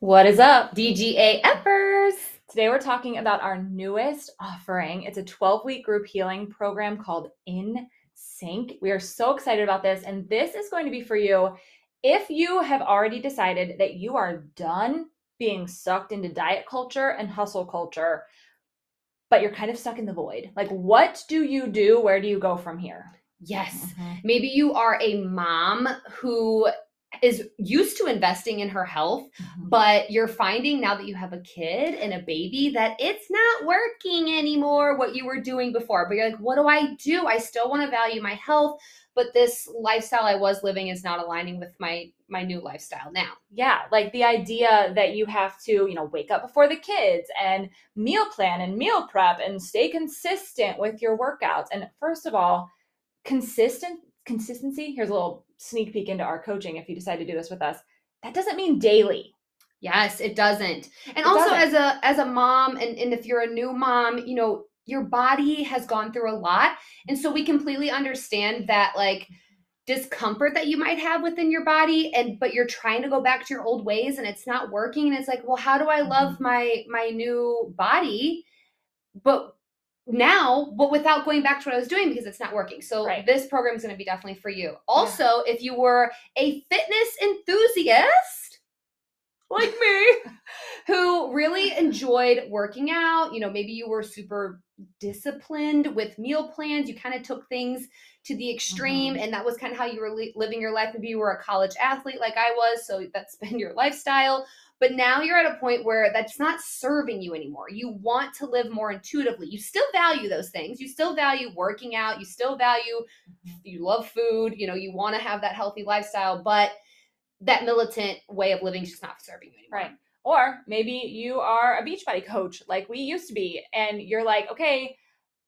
What is up? DGA Effers. Today we're talking about our newest offering. It's a 12 week group healing program called In Sync. We are so excited about this, and this is going to be for you if you have already decided that you are done being sucked into diet culture and hustle culture, but you're kind of stuck in the void. Like, what do you do? Where do you go from here? Yes. Mm-hmm. Maybe you are a mom who is used to investing in her health, Mhm. but you're finding now that you have a kid and a baby that it's not working anymore what you were doing before. But you're like, what do I do? I still want to value my health, but this lifestyle I was living is not aligning with my my new lifestyle now. Yeah, like the idea that you have to, you know, wake up before the kids and meal plan and meal prep and stay consistent with your workouts. And first of all, consistent consistency, here's a little sneak peek into our coaching if you decide to do this with us. That doesn't mean daily. Yes, it doesn't. And It also doesn't. as a as a mom and, and if you're a new mom, you know, your body has gone through a lot. And so we completely understand that like discomfort that you might have within your body and but you're trying to go back to your old ways and it's not working and it's like, well, how do I love mm-hmm. my my new body? But now, but without going back to what I was doing because it's not working. So Right. this program is going to be definitely for you. Also, if you were a fitness enthusiast like me who really enjoyed working out, you know, maybe you were super disciplined with meal plans, you kind of took things to the extreme mm-hmm. and that was kind of how you were li- living your life maybe you were a college athlete like I was, so that's been your lifestyle. But now you're at a point where that's not serving you anymore. You want to live more intuitively. You still value those things. You still value working out. You still value, you love food. You know, you want to have that healthy lifestyle, but that militant way of living is just not serving you anymore. Right. Or maybe you are a Beachbody coach like we used to be, and you're like, okay,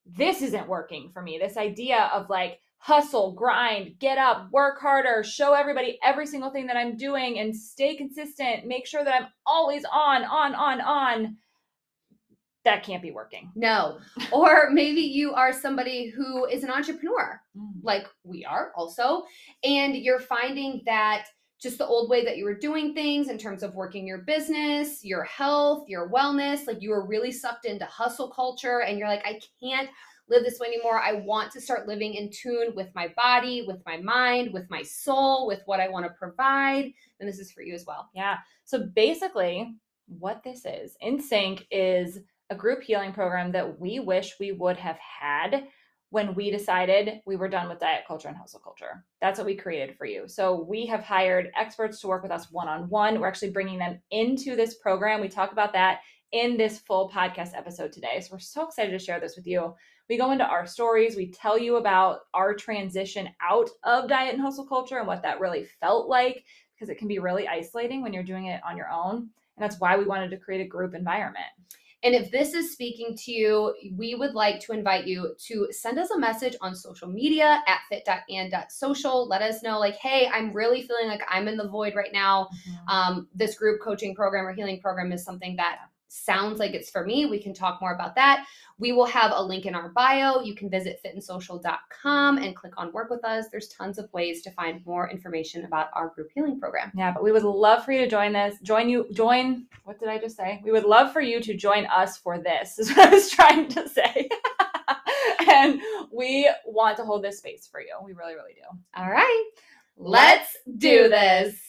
this isn't working for me. This idea of like hustle, grind, get up, work harder, show everybody every single thing that I'm doing and stay consistent, make sure that I'm always on, on, on, on. That can't be working. No. Or maybe you are somebody who is an entrepreneur, mm. like we are also, and you're finding that just the old way that you were doing things in terms of working your business, your health, your wellness, like you were really sucked into hustle culture and you're like, I can't live this way anymore. I want to start living in tune with my body, with my mind, with my soul, with what I want to provide. And this is for you as well. Yeah. So basically, what this is, in sync is a group healing program that we wish we would have had when we decided we were done with diet culture and hustle culture. That's what we created for you. So we have hired experts to work with us one on one. We're actually bringing them into this program. We talk about that in this full podcast episode today. So we're so excited to share this with you. We go into our stories, we tell you about our transition out of diet and hustle culture and what that really felt like because it can be really isolating when you're doing it on your own. And that's why we wanted to create a group environment. And if this is speaking to you, we would like to invite you to send us a message on social media at fit.and.social. Let us know, like, hey, I'm really feeling like I'm in the void right now. Um, this group coaching program or healing program is something that sounds like it's for me. We can talk more about that. We will have a link in our bio. You can visit fitandsocial.com and click on work with us. There's tons of ways to find more information about our group healing program. Yeah, but we would love for you to join this. Join you, join, what did I just say? We would love for you to join us for this, is what I was trying to say. and we want to hold this space for you. We really, really do. All right, let's do this.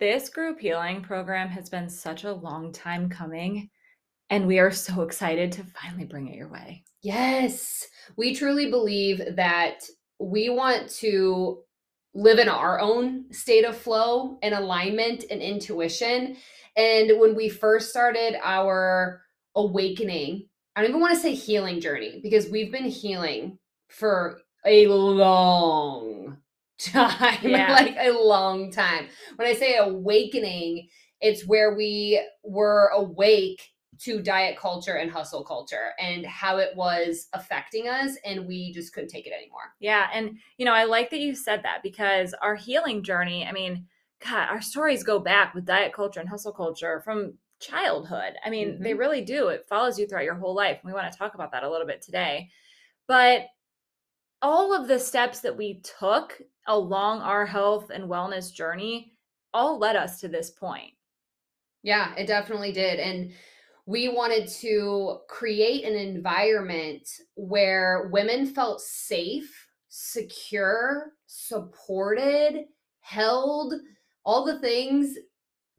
This group healing program has been such a long time coming, and we are so excited to finally bring it your way. Yes, we truly believe that we want to live in our own state of flow and alignment and intuition. And when we first started our awakening, I don't even want to say healing journey because we've been healing for a long time, Yeah. like a long time. When I say awakening, it's where we were awake to diet culture and hustle culture and how it was affecting us and we just couldn't take it anymore. Yeah. And, you know, I like that you said that because our healing journey, I mean, God, our stories go back with diet culture and hustle culture from childhood. I mean, they mm-hmm. really do. It follows you throughout your whole life. We want to talk about that a little bit today. But all of the steps that we took along our health and wellness journey all led us to this point. Yeah, it definitely did. And we wanted to create an environment where women felt safe, secure, supported, held, all the things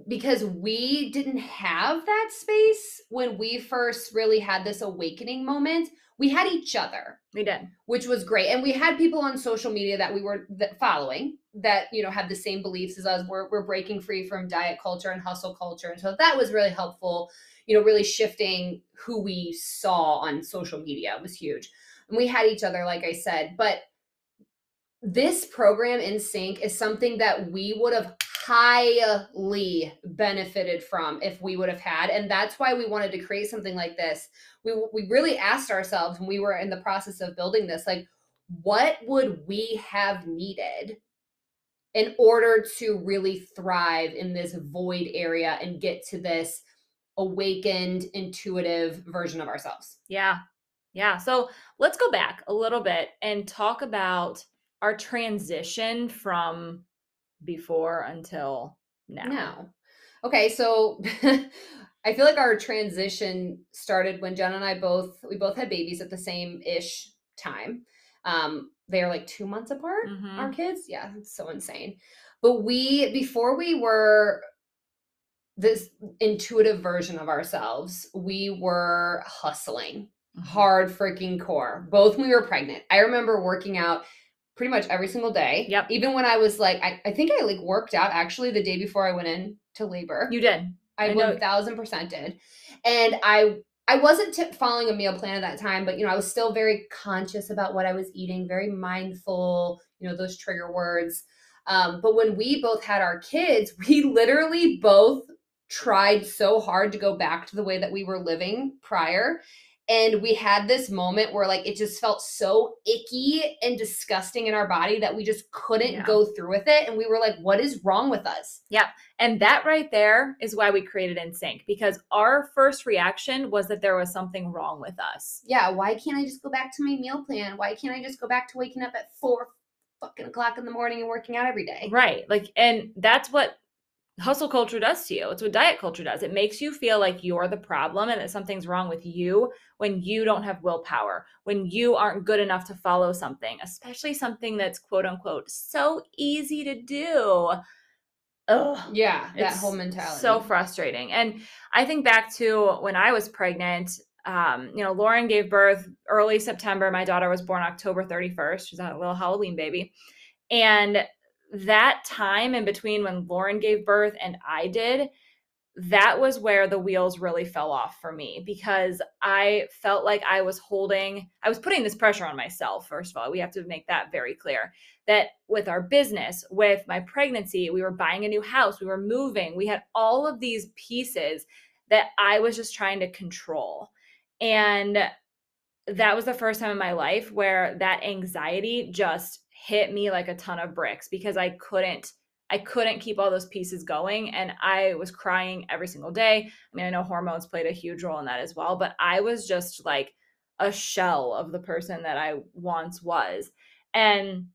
because we didn't have that space when we first really had this awakening moment. We had each other We did. which was great. And we had people on social media that we were th- following that you know had the same beliefs as us. We're we're breaking free from diet culture and hustle culture, and so that was really helpful. You know, really shifting who we saw on social media was huge. And we had each other, like I said, but this program in sync is something that we would have highly benefited from if we would have had and that's why we wanted to create something like this we we really asked ourselves when we were in the process of building this like what would we have needed in order to really thrive in this void area and get to this awakened intuitive version of ourselves Yeah. Yeah. So let's go back a little bit and talk about our transition from before until now. now. Okay so i feel like our transition started when jen and i both we both had babies at the same ish time. Um they are like two months apart Mhm. our kids? Yeah it's so insane. But we before we were this intuitive version of ourselves we were hustling. Mhm. hard freaking core. Both when we were pregnant. I remember working out pretty much every single day. Yep. even when i was like i, I think i like worked out actually the day before i went in to labor. You did. i I 1000% did. And i i wasn't t- following a meal plan at that time but you know i was still very conscious about what i was eating very mindful you know those trigger words. Um, but when we both had our kids we literally both tried so hard to go back to the way that we were living prior and we had this moment where like it just felt so icky and disgusting in our body that we just couldn't Yeah. go through with it and we were like what is wrong with us Yeah. And that right there is why we created InSync because our first reaction was that there was something wrong with us. yeah, why can't I just go back to my meal plan? Why can't I just go back to waking up at four fucking o'clock in the morning and working out every day? Right. Like, and that's what hustle culture does to you. It's what diet culture does. It makes you feel like you're the problem and that something's wrong with you when you don't have willpower, when you aren't good enough to follow something, especially something that's quote unquote so easy to do. Ugh. Yeah, that whole mentality. So frustrating. And I think back to when I was pregnant. Um, you know, Lauren gave birth early September. My daughter was born October 31st. She's a little Halloween baby. And that time in between when Lauren gave birth and I did, that was where the wheels really fell off for me because I felt like I was holding, I was putting this pressure on myself. First of all, we have to make that very clear that with our business, with my pregnancy, we were buying a new house, we were moving, we had all of these pieces that I was just trying to control. And that was the first time in my life where that anxiety just hit me like a ton of bricks because I couldn't I couldn't keep all those pieces going and I was crying every single day. I mean, I know hormones played a huge role in that as well, but I was just like a shell of the person that I once was. And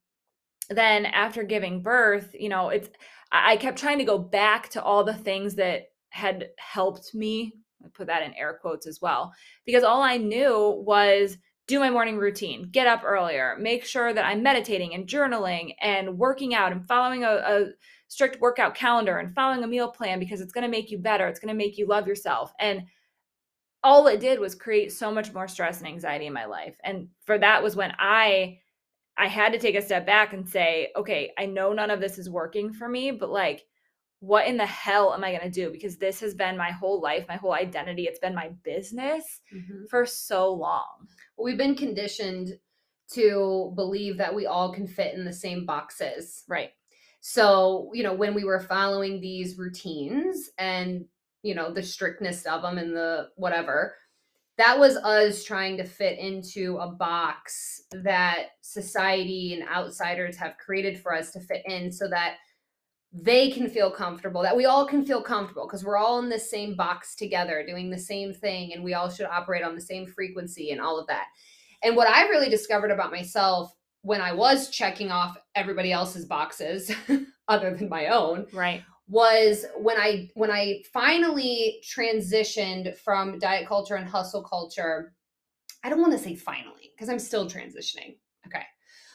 then after giving birth, you know, it's I kept trying to go back to all the things that had helped me. I put that in air quotes as well, because all I knew was do my morning routine, get up earlier, make sure that I'm meditating and journaling and working out and following a, a strict workout calendar and following a meal plan because it's going to make you better. It's going to make you love yourself. And all it did was create so much more stress and anxiety in my life. And for that was when I I had to take a step back and say, okay, I know none of this is working for me, but like what in the hell am I going to do? Because this has been my whole life, my whole identity. It's been my business mm-hmm. for so long. We've been conditioned to believe that we all can fit in the same boxes. Right. So, you know, when we were following these routines and, you know, the strictness of them and the whatever, that was us trying to fit into a box that society and outsiders have created for us to fit in so that they can feel comfortable, that we all can feel comfortable because we're all in the same box together doing the same thing and we all should operate on the same frequency and all of that. And what I really discovered about myself when I was checking off everybody else's boxes other than my own, right, was when I when I finally transitioned from diet culture and hustle culture. I don't want to say finally because I'm still transitioning. Okay.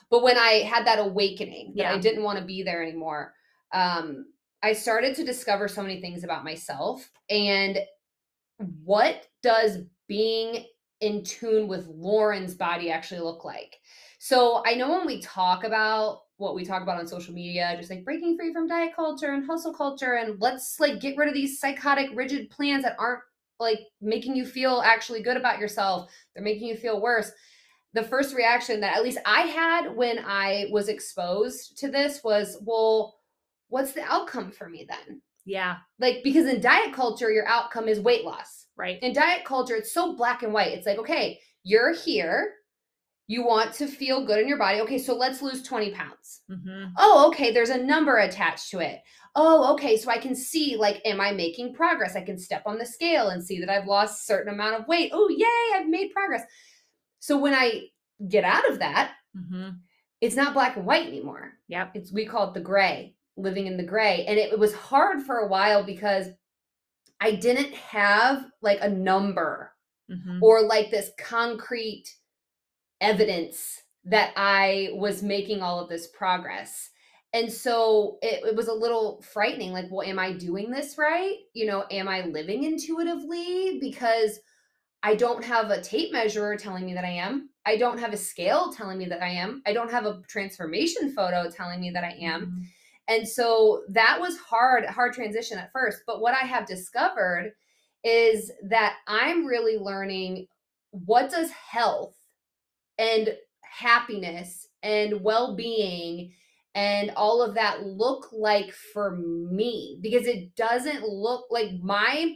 But when I had that awakening that yeah. I didn't want to be there anymore, um, I started to discover so many things about myself and what does being in tune with Lauren's body actually look like. So I know when we talk about what we talk about on social media, just like breaking free from diet culture and hustle culture, and let's like get rid of these psychotic, rigid plans that aren't like making you feel actually good about yourself. They're making you feel worse. The first reaction that at least I had when I was exposed to this was, well, what's the outcome for me then? Yeah. Like, because in diet culture, your outcome is weight loss. Right. In diet culture, it's so black and white. It's like, okay, you're here. You want to feel good in your body. Okay, so let's lose 20 pounds. Mm-hmm. Oh, okay, there's a number attached to it. Oh, okay, so I can see, like, am I making progress? I can step on the scale and see that I've lost certain amount of weight. Oh, yay, I've made progress. So when I get out of that, mm-hmm. it's not black and white anymore. Yep. It's we call it the gray living in the gray. And it, it was hard for a while because I didn't have like a number mm-hmm. or like this concrete evidence that I was making all of this progress. And so it, it, was a little frightening. Like, well, am I doing this right? You know, am I living intuitively? Because I don't have a tape measure telling me that I am. I don't have a scale telling me that I am. I don't have a transformation photo telling me that I am. Mm-hmm. And so that was hard, hard transition at first. But what I have discovered is that I'm really learning what does health and happiness and well-being and all of that look like for me? Because it doesn't look like my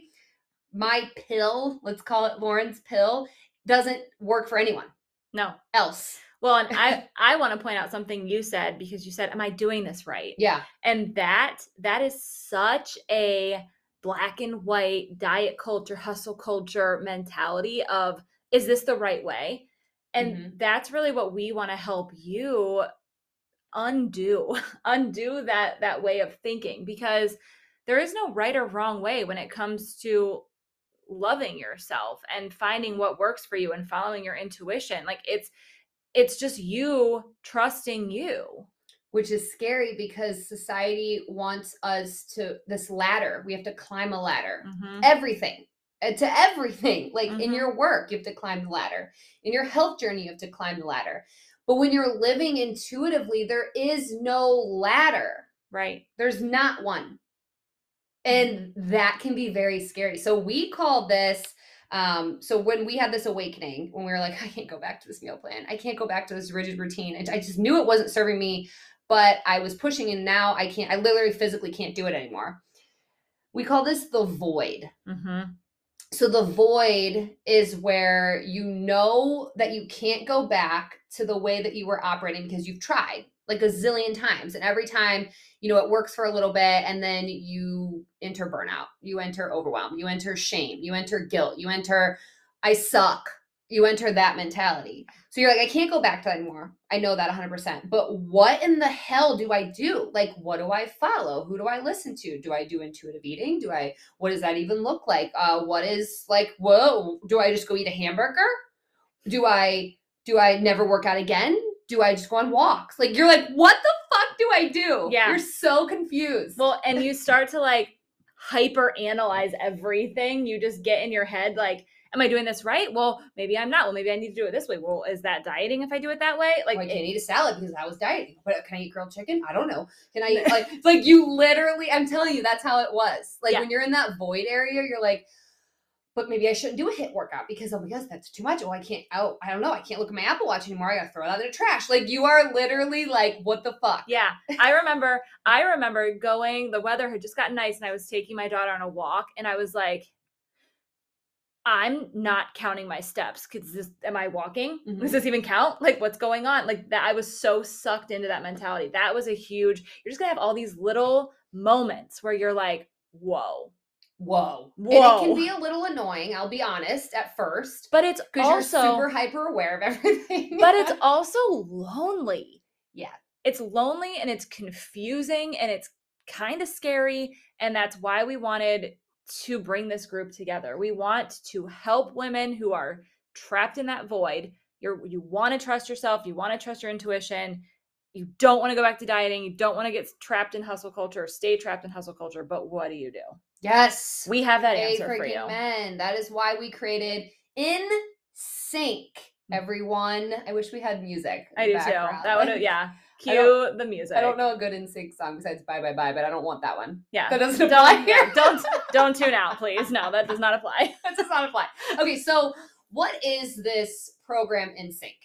my pill let's call it lauren's pill doesn't work for anyone no. else well, and I I want to point out something you said because you said, "Am I doing this right?" Yeah. And that that is such a black and white diet culture, hustle culture mentality of is this the right way? And mm-hmm. that's really what we want to help you undo undo that that way of thinking because there is no right or wrong way when it comes to loving yourself and finding what works for you and following your intuition like it's it's just you trusting you. Which is scary because society wants us to this ladder we have to climb a ladder. Mm-hmm. everything uh, to everything like mm-hmm. in your work you have to climb the ladder. In your health journey you have to climb the ladder. But when you're living intuitively there is no ladder. Right. There's not one. And mm-hmm. that can be very scary. So we call this um, so when we had this awakening, when we were like, I can't go back to this meal plan, I can't go back to this rigid routine, and I just knew it wasn't serving me, but I was pushing, and now I can't. I literally physically can't do it anymore. We call this the void. Mm-hmm. So the void is where you know that you can't go back to the way that you were operating because you've tried like a zillion times. And every time, you know, it works for a little bit and then you enter burnout, you enter overwhelm, you enter shame, you enter guilt, you enter, I suck. You enter that mentality. So you're like, I can't go back to that anymore. I know that 100%. But what in the hell do I do? Like, what do I follow? Who do I listen to? Do I do intuitive eating? Do I, what does that even look like? Uh, what is like, whoa, do I just go eat a hamburger? Do I Do I never work out again? Do I just go on walks? Like you're like, what the fuck do I do? Yeah. You're so confused. Well, and you start to like hyper analyze everything. You just get in your head like, am I doing this right? Well, maybe I'm not. Well, maybe I need to do it this way. Well, is that dieting if I do it that way? Like, Like, I can't it- eat a salad because I was dieting. But can I eat grilled chicken? I don't know. Can I eat like like you literally? I'm telling you, that's how it was. Like Yeah. when you're in that void area, you're like, but maybe I shouldn't do a HIIT workout because oh my gosh, that's too much. Oh, I can't. Oh, I don't know. I can't look at my Apple Watch anymore. I gotta throw that in the trash. Like you are literally like, what the fuck? yeah, I remember. I remember going. The weather had just gotten nice, and I was taking my daughter on a walk, and I was like, I'm not counting my steps because this am I walking? Mhm. Does this even count? Like what's going on? Like that I was so sucked into that mentality. That was a huge you're just gonna have all these little moments where you're like, whoa. Whoa. And it can be a little annoying. I'll be honest at first But it's because also you're super hyper aware of everything. but it's also lonely. Yeah. It's lonely and it's confusing and it's kind of scary. And that's why we wanted to bring this group together. We want to help women who are trapped in that void. You're you want to trust yourself, you want to trust your intuition. You don't want to go back to dieting. You don't want to get trapped in hustle culture or stay trapped in hustle culture. But what do you do? Yes. We have that answer for you. men. That is why we created In Sync. Mm. Everyone, I wish we had music. I do too. That would yeah. Cue the music. I don't know a good NSYNC song besides Bye Bye Bye, but I don't want that one. Yeah. That doesn't apply don't, here. don't don't tune out, please. No, that does not apply. that does not apply. Okay, so what is this program In Sync?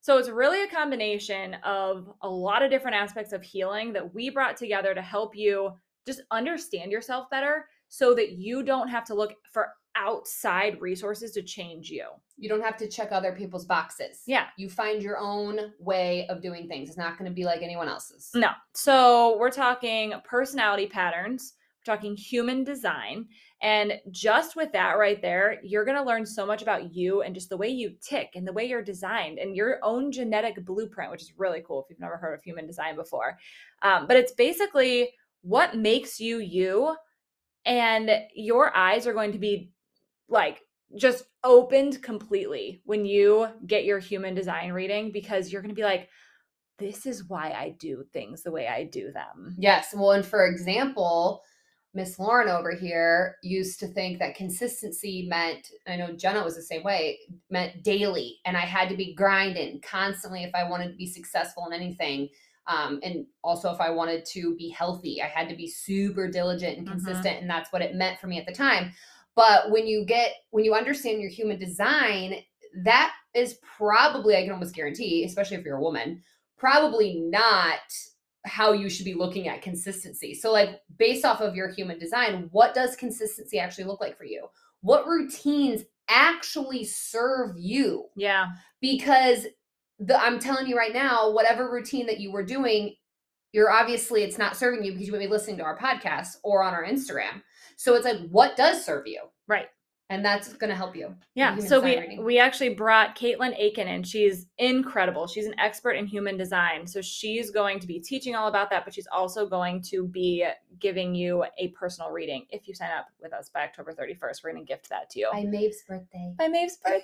So it's really a combination of a lot of different aspects of healing that we brought together to help you just understand yourself better so that you don't have to look for outside resources to change you. You don't have to check other people's boxes. Yeah. You find your own way of doing things. It's not going to be like anyone else's. No. So we're talking personality patterns, we're talking human design. And just with that right there, you're going to learn so much about you and just the way you tick and the way you're designed and your own genetic blueprint, which is really cool if you've never heard of human design before. Um, but it's basically what makes you you. And your eyes are going to be like just opened completely when you get your human design reading because you're going to be like, this is why I do things the way I do them. Yes. Well, and for example, Miss Lauren over here used to think that consistency meant, I know Jenna was the same way, meant daily. And I had to be grinding constantly if I wanted to be successful in anything. Um, and also if I wanted to be healthy, I had to be super diligent and Mhm. consistent. And that's what it meant for me at the time. But when you get, when you understand your human design, that is probably, I can almost guarantee, especially if you're a woman, probably not how you should be looking at consistency. So, like, based off of your human design, what does consistency actually look like for you? What routines actually serve you? Yeah. Because the, I'm telling you right now, whatever routine that you were doing, you're obviously it's not serving you because you would be listening to our podcast or on our Instagram. So it's like, what does serve you? Right. And that's going to help you. Yeah. So we reading. we actually brought Caitlin Aiken and she's incredible. She's an expert in human design. So she's going to be teaching all about that, but she's also going to be giving you a personal reading. If you sign up with us by October 31st, we're gonna gift that to you. By Maeve's birthday. By Maeve's birthday.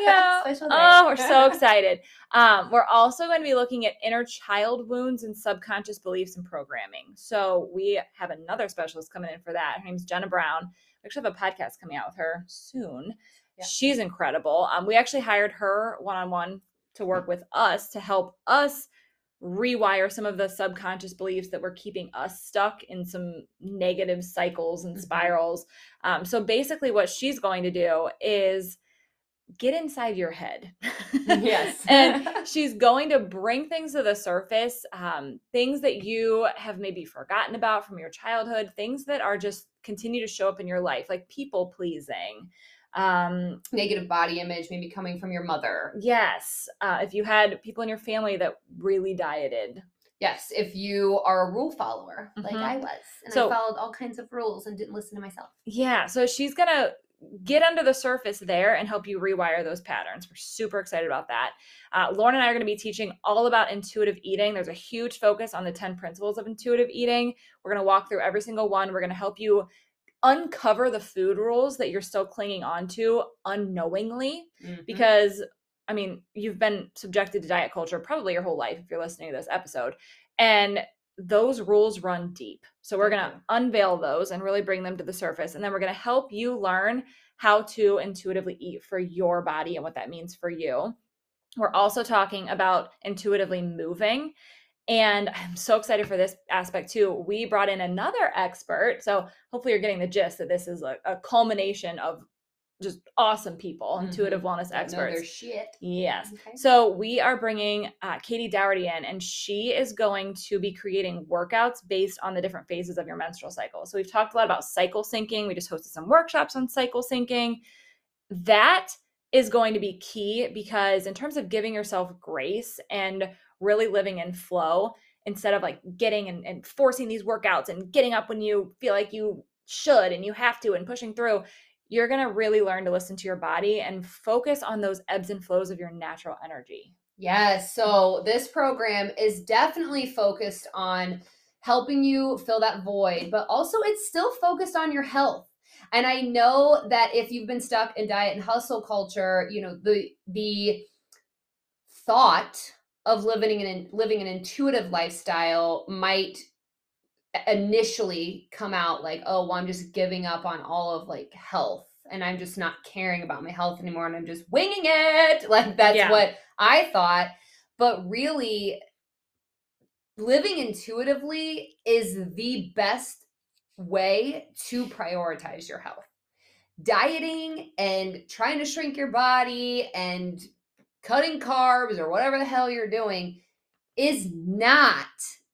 Yeah. Special day. Oh, we're so excited. Um, we're also going to be looking at inner child wounds and subconscious beliefs and programming. So we have another specialist coming in for that. Her name's Jenna Brown. We actually have a podcast coming out with her soon. Yeah. She's incredible. Um, we actually hired her one on one to work with us to help us rewire some of the subconscious beliefs that were keeping us stuck in some negative cycles and Mhm. spirals. Um, so basically, what she's going to do is get inside your head. Yes. and she's going to bring things to the surface, um, things that you have maybe forgotten about from your childhood, things that are just continue to show up in your life, like people pleasing. Um, Negative body image, maybe coming from your mother. yes, uh, if you had people in your family that really dieted, Yes, if you are a rule follower, like Mhm. I was, and So- I followed all kinds of rules and didn't listen to myself. Yeah, so she's gonna get under the surface there and help you rewire those patterns. We're super excited about that. Uh, Lauren and I are gonna be teaching all about intuitive eating. There's a huge focus on the 10 principles of intuitive eating. We're gonna walk through every single one. We're gonna help you uncover the food rules that you're still clinging on to unknowingly Mhm. because I mean, you've been subjected to diet culture probably your whole life if you're listening to this episode. And those rules run deep. So we're going to unveil those and really bring them to the surface. And then we're going to help you learn how to intuitively eat for your body and what that means for you. We're also talking about intuitively moving. And I'm so excited for this aspect too. We brought in another expert. So hopefully you're getting the gist that this is a, a culmination of just awesome people, intuitive wellness know their experts. shit. Yes. Okay. So we are bringing uh, Katie Dougherty in, and she is going to be creating workouts based on the different phases of your menstrual cycle. So we've talked a lot about cycle syncing. We just hosted some workshops on cycle syncing. That is going to be key because in terms of giving yourself grace and really living in flow instead of like getting and, and forcing these workouts and getting up when you feel like you should and you have to and pushing through you're going to really learn to listen to your body and focus on those ebbs and flows of your natural energy. Yes. So this program is definitely focused on helping you fill that void, but also it's still focused on your health. And I know that if you've been stuck in diet and hustle culture, you know, the the thought of living an living an intuitive lifestyle might initially come out like, oh, well, I'm just giving up on all of like health and I'm just not caring about my health anymore and I'm just winging it. Like that's Yeah. what I thought. But really, living intuitively is the best way to prioritize your health. Dieting and trying to shrink your body and cutting carbs or whatever the hell you're doing is not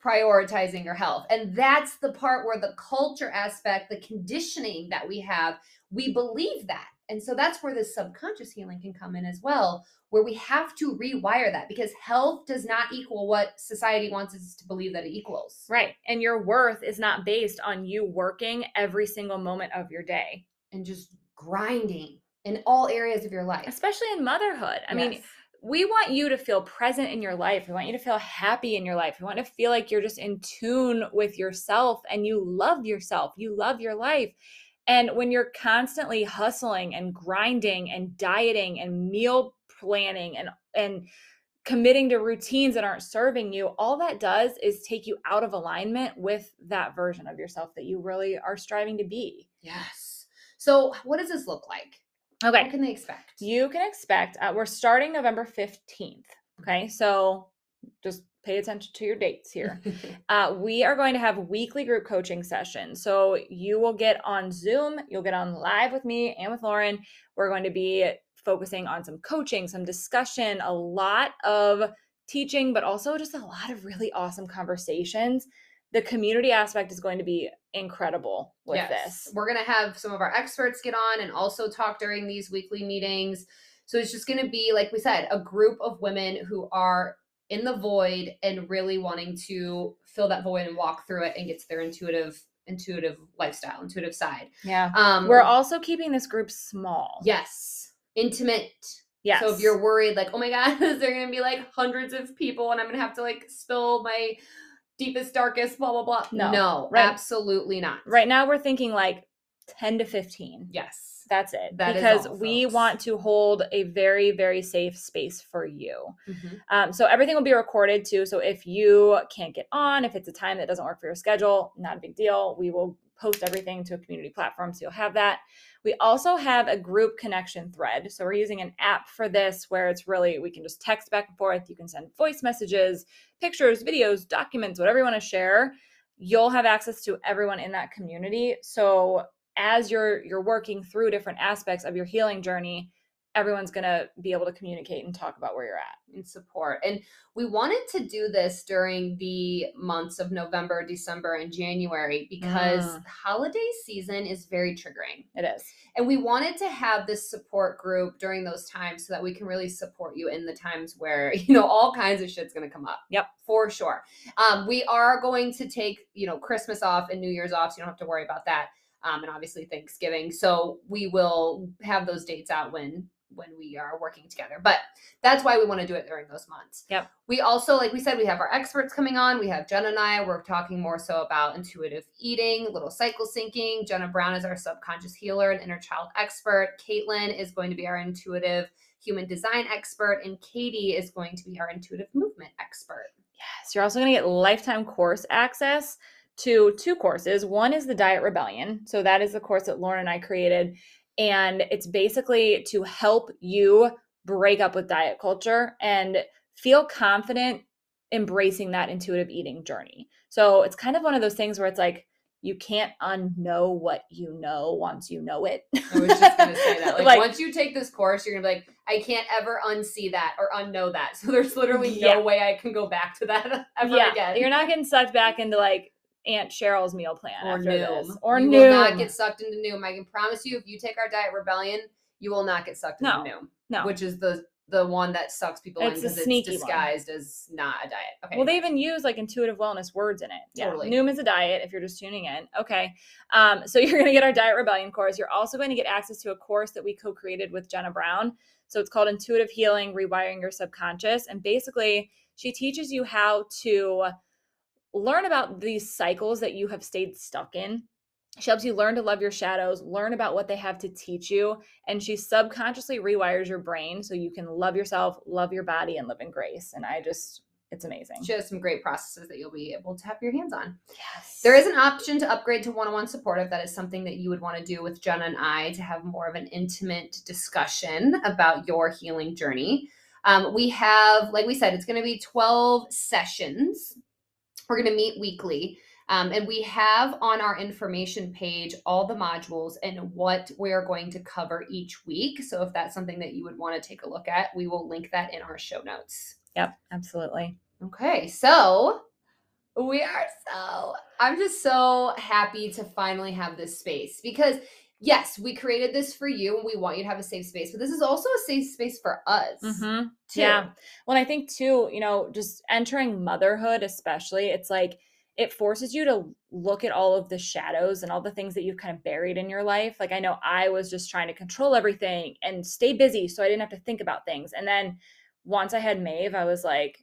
prioritizing your health. And that's the part where the culture aspect, the conditioning that we have, we believe that. And so that's where the subconscious healing can come in as well, where we have to rewire that because health does not equal what society wants us to believe that it equals. Right. And your worth is not based on you working every single moment of your day, And just grinding in all areas of your life. especially in motherhood. I mean, Yes. We want you to feel present in your life. We want you to feel happy in your life. We want to feel like you're just in tune with yourself and you love yourself. You love your life. And when you're constantly hustling and grinding and dieting and meal planning and and committing to routines that aren't serving you, all that does is take you out of alignment with that version of yourself that you really are striving to be. yes. So, what does this look like? Okay. What can they expect? You can expect, uh, we're starting November 15th. Okay. So just pay attention to your dates here. uh, we are going to have weekly group coaching sessions. So you will get on Zoom, you'll get on live with me and with Lauren. We're going to be focusing on some coaching, some discussion, a lot of teaching, but also just a lot of really awesome conversations. The community aspect is going to be incredible with this. We're going to have some of our experts get on and also talk during these weekly meetings. So it's just going to be, like we said, a group of women who are in the void and really wanting to fill that void and walk through it and get to their intuitive, intuitive lifestyle, intuitive side. Yeah. Um, We're also keeping this group small. yes, intimate. Yes. So if you're worried, like, oh my God, is there going to be like hundreds of people and I'm going to have to like spill my deepest, darkest, blah, blah, blah. No. No, Right. absolutely not. right now we're thinking like 10 to 15. Yes. That's it. That because all, we want to hold a very, very safe space for you. Mhm. Um, so everything will be recorded too. So if you can't get on, if it's a time that doesn't work for your schedule, not a big deal. We will post everything to a community platform. So you'll have that. We also have a group connection thread. So we're using an app for this where it's really, we can just text back and forth. You can send voice messages, pictures, videos, documents, whatever you want to share. You'll have access to everyone in that community. So as you're you're working through different aspects of your healing journey, everyone's going to be able to communicate and talk about where you're at. and support. And we wanted to do this during the months of November, December, and January because Mm. holiday season is very triggering. It is. And we wanted to have this support group during those times so that we can really support you in the times where, you know, all kinds of shit's going to come up. Yep. For sure. Um, we are going to take, you know, Christmas off and New Year's off, so you don't have to worry about that. Um, and obviously Thanksgiving. So we will have those dates out when when we are working together. But that's why we want to do it during those months. Yep. We also, like we said, we have our experts coming on. We have Jenna and I. We're talking more so about intuitive eating, little cycle syncing. Jenna Brown is our subconscious healer and inner child expert. Caitlin is going to be our intuitive human design expert, and Katie is going to be our intuitive movement expert. Yes, you're also going to get lifetime course access to two courses. One is the Diet Rebellion. So that is the course that Lauren and I created. And it's basically to help you break up with diet culture and feel confident embracing that intuitive eating journey. So it's kind of one of those things where it's like, you can't unknow what you know once you know it. I was just gonna say that. Like, like, once you take this course, you're gonna be like, I can't ever unsee that or unknow that. So there's literally yeah. no way I can go back to that ever yeah. again. You're not getting sucked back into like Aunt Cheryl's meal plan or after Noom. this. Or you Noom. will not get sucked into Noom. I can promise you, if you take our diet rebellion, you will not get sucked into no. Noom. No, which is the the one that sucks people it's in because it's disguised one. as not a diet. Okay. Well, they even use like intuitive wellness words in it. Totally. Yeah. Noom is a diet if you're just tuning in. Okay. Um, so you're going to get our Diet Rebellion course. You're also going to get access to a course that we co created with Jenna Brown. So it's called Intuitive Healing Rewiring Your Subconscious. And basically, she teaches you how to learn about these cycles that you have stayed stuck in. She helps you learn to love your shadows, learn about what they have to teach you, and she subconsciously rewires your brain so you can love yourself, love your body, and live in grace. And I just, it's amazing. She has some great processes that you'll be able to have your hands on. Yes. There is an option to upgrade to one on one support if that is something that you would want to do with Jenna and I to have more of an intimate discussion about your healing journey. Um, we have, like we said, it's going to be 12 sessions we're going to meet weekly. Um, and we have on our information page all the modules and what we're going to cover each week. So if that's something that you would want to take a look at, we will link that in our show notes. Yep, absolutely. Okay, so we are so, I'm just so happy to finally have this space because yes, we created this for you and we want you to have a safe space, but this is also a safe space for us. Mm-hmm. Yeah. Well, I think too, you know, just entering motherhood, especially, it's like it forces you to look at all of the shadows and all the things that you've kind of buried in your life. Like, I know I was just trying to control everything and stay busy so I didn't have to think about things. And then once I had Maeve, I was like,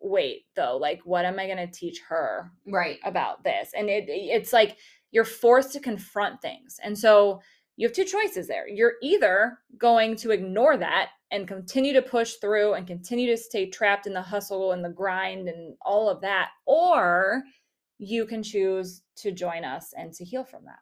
wait though like what am i going to teach her right about this and it it's like you're forced to confront things. And so you have two choices there. You're either going to ignore that and continue to push through and continue to stay trapped in the hustle and the grind and all of that, or you can choose to join us and to heal from that.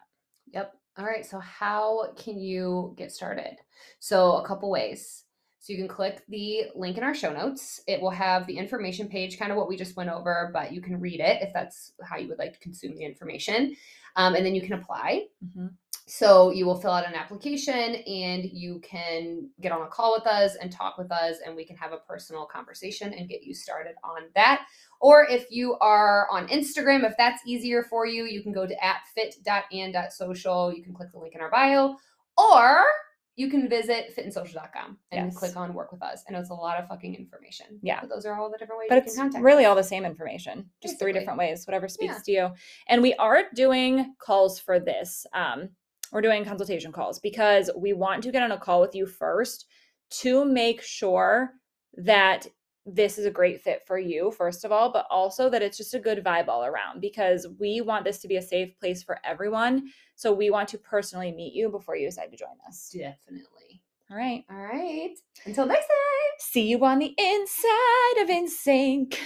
Yep. All right. So, how can you get started? So, a couple ways. So, you can click the link in our show notes. It will have the information page, kind of what we just went over, but you can read it if that's how you would like to consume the information um, and then you can apply. Mm-hmm. So you will fill out an application and you can get on a call with us and talk with us, and we can have a personal conversation and get you started on that. Or if you are on Instagram, if that's easier for you, you can go to at fit.and.social. You can click the link in our bio. Or you can visit fitandsocial.com and yes. click on work with us. And it's a lot of fucking information. Yeah. But those are all the different ways but it's really us. all the same information, just Basically. three different ways, whatever speaks yeah. to you. And we are doing calls for this. Um, we're doing consultation calls because we want to get on a call with you first to make sure that this is a great fit for you, first of all, but also that it's just a good vibe all around because we want this to be a safe place for everyone. So we want to personally meet you before you decide to join us. Definitely. All right. All right. Until next time. See you on the inside of In Sync.